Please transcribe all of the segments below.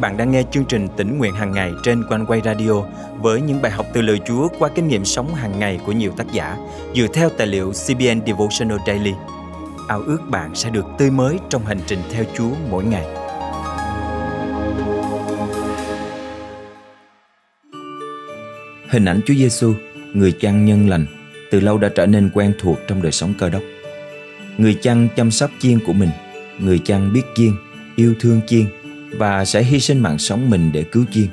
bạn đang nghe chương trình tỉnh nguyện hàng ngày trên quanh quay radio với những bài học từ lời Chúa qua kinh nghiệm sống hàng ngày của nhiều tác giả dựa theo tài liệu CBN Devotional Daily. Ao ước bạn sẽ được tươi mới trong hành trình theo Chúa mỗi ngày. Hình ảnh Chúa Giêsu, người chăn nhân lành, từ lâu đã trở nên quen thuộc trong đời sống cơ đốc. Người chăn chăm sóc chiên của mình, người chăn biết chiên, yêu thương chiên và sẽ hy sinh mạng sống mình để cứu chiên.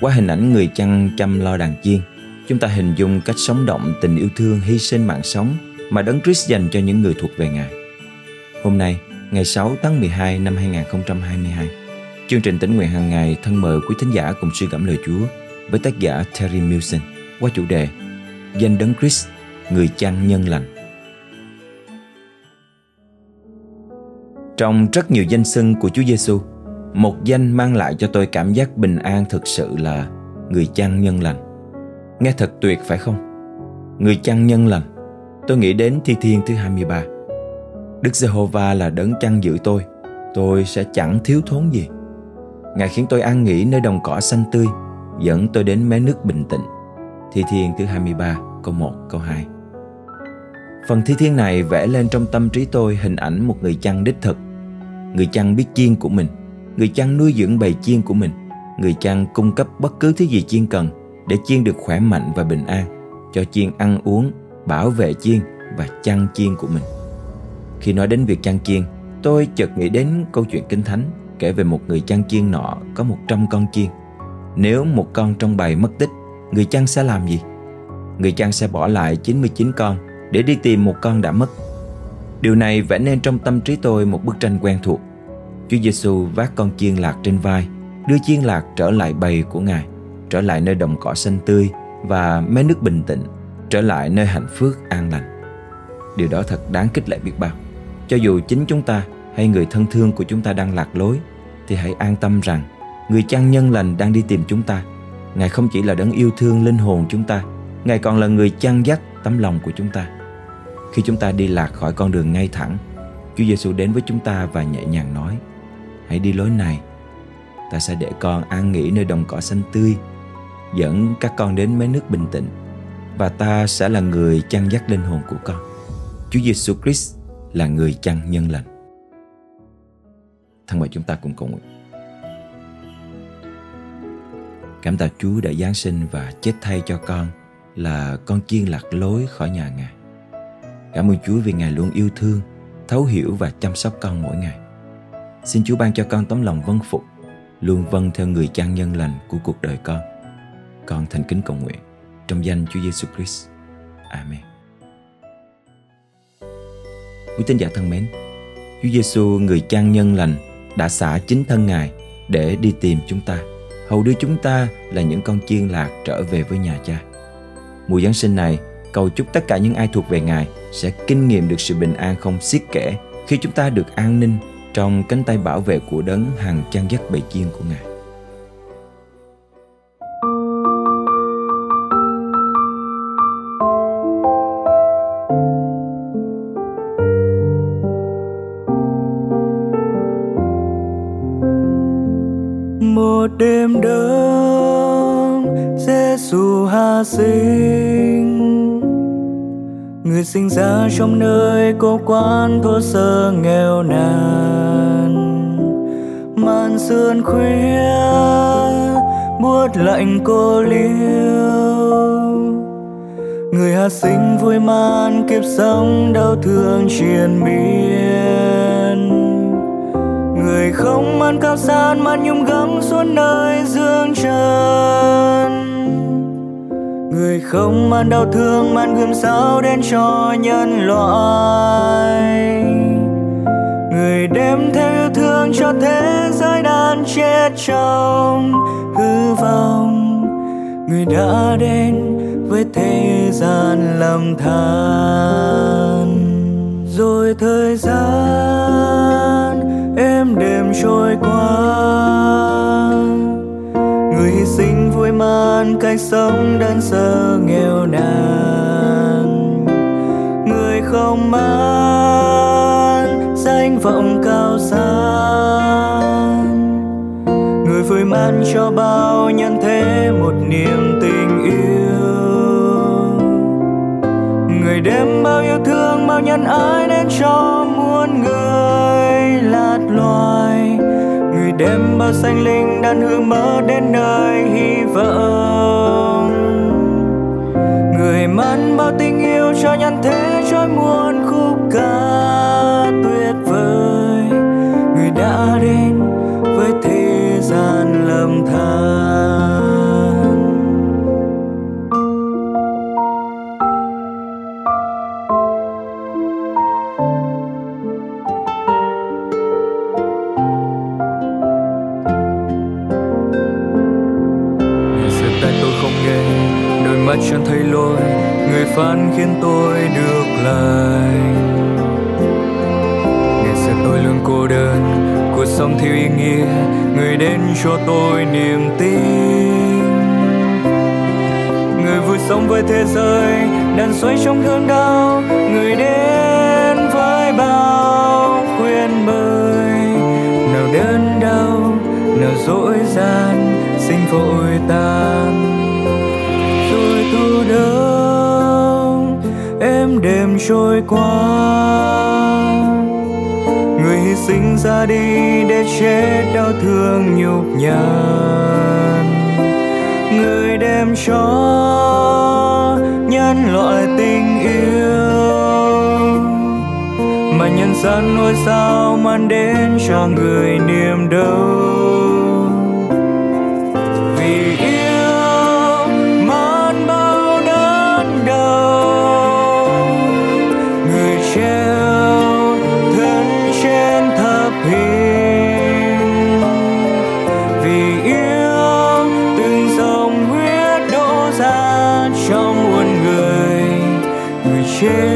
Qua hình ảnh người chăn chăm lo đàn chiên, chúng ta hình dung cách sống động tình yêu thương hy sinh mạng sống mà Đấng Christ dành cho những người thuộc về Ngài. Hôm nay, ngày 6 tháng 12 năm 2022, chương trình tỉnh nguyện hàng ngày thân mời quý thính giả cùng suy gẫm lời Chúa với tác giả Terry Milson qua chủ đề Danh Đấng Christ, người chăn nhân lành. Trong rất nhiều danh xưng của Chúa Giêsu, một danh mang lại cho tôi cảm giác bình an thực sự là người chăn nhân lành. Nghe thật tuyệt phải không? Người chăn nhân lành. Tôi nghĩ đến thi thiên thứ 23. Đức Giê-hô-va là đấng chăn giữ tôi, tôi sẽ chẳng thiếu thốn gì. Ngài khiến tôi an nghỉ nơi đồng cỏ xanh tươi, dẫn tôi đến mé nước bình tĩnh. Thi thiên thứ 23, câu 1, câu 2. Phần thi thiên này vẽ lên trong tâm trí tôi hình ảnh một người chăn đích thực. Người chăn biết chiên của mình, người chăn nuôi dưỡng bầy chiên của mình, người chăn cung cấp bất cứ thứ gì chiên cần để chiên được khỏe mạnh và bình an, cho chiên ăn uống, bảo vệ chiên và chăn chiên của mình. Khi nói đến việc chăn chiên, tôi chợt nghĩ đến câu chuyện kinh thánh kể về một người chăn chiên nọ có 100 con chiên. Nếu một con trong bầy mất tích, người chăn sẽ làm gì? Người chăn sẽ bỏ lại 99 con để đi tìm một con đã mất. Điều này vẽ nên trong tâm trí tôi một bức tranh quen thuộc. Chúa Giêsu vác con chiên lạc trên vai, đưa chiên lạc trở lại bầy của Ngài, trở lại nơi đồng cỏ xanh tươi và mé nước bình tĩnh, trở lại nơi hạnh phúc an lành. Điều đó thật đáng kích lệ biết bao. Cho dù chính chúng ta hay người thân thương của chúng ta đang lạc lối, thì hãy an tâm rằng người chăn nhân lành đang đi tìm chúng ta. Ngài không chỉ là đấng yêu thương linh hồn chúng ta, Ngài còn là người chăn dắt tấm lòng của chúng ta. Khi chúng ta đi lạc khỏi con đường ngay thẳng, Chúa Giêsu đến với chúng ta và nhẹ nhàng nói: Hãy đi lối này, ta sẽ để con an nghỉ nơi đồng cỏ xanh tươi, dẫn các con đến mấy nước bình tĩnh và ta sẽ là người chăn dắt linh hồn của con. Chúa Giêsu Christ là người chăn nhân lành. Thân mời chúng ta cùng cầu nguyện. Cảm tạ Chúa đã Giáng sinh và chết thay cho con là con chiên lạc lối khỏi nhà Ngài. Cảm ơn Chúa vì Ngài luôn yêu thương, thấu hiểu và chăm sóc con mỗi ngày. Xin Chúa ban cho con tấm lòng vâng phục, luôn vâng theo người trang nhân lành của cuộc đời con. Con thành kính cầu nguyện trong danh Chúa Giêsu Christ. Amen. Quý tín giả thân mến, Chúa Giêsu người trang nhân lành đã xả chính thân Ngài để đi tìm chúng ta, hầu đưa chúng ta là những con chiên lạc trở về với nhà cha. Mùa Giáng sinh này, cầu chúc tất cả những ai thuộc về Ngài sẽ kinh nghiệm được sự bình an không xiết kể khi chúng ta được an ninh trong cánh tay bảo vệ của đấng hàng chăn dắt bầy chiên của Ngài. một đêm đông Giêsu hạ sinh người sinh ra trong nơi cô quan thô sơ nghèo nàn sườn khuya, buốt lạnh cô liêu. Người hạ sinh vui man kiếp sống đau thương triền miên. Người không ăn cao san mà nhung gấm xuống nơi dương trần. Người không man đau thương mang gươm sao đen cho nhân loại người đem theo yêu thương cho thế giới đang chết trong hư vọng. Người đã đến với thế gian lầm than. Rồi thời gian em đêm trôi qua. Người hy sinh vui man cách sống đơn sơ nghèo nàn. Người không mang vọng cao sang. Người phơi man cho bao nhân thế một niềm tình yêu. Người đem bao yêu thương, bao nhân ái đến cho muôn người lạt loài. Người đem bao xanh linh đan hương mơ đến nơi hy vọng. Người mang bao tình yêu cho nhân thế trôi muôn khúc ca. chẳng thấy lỗi, người phán khiến tôi được lành ngày xưa tôi luôn cô đơn, cuộc sống thiếu ý nghĩa, người đến cho tôi niềm tin. Người vui sống với thế giới, đàn xoay trong cơn đau, người đến với bao khuyên mời nào đớn đau, nào dỗi gian, sinh vội tan. Đêm trôi qua. Người hy sinh ra đi để chết đau thương nhục nhằn. Người đem cho nhân loại tình yêu. Mà nhân gian nuôi sao mang đến cho người niềm đau. Người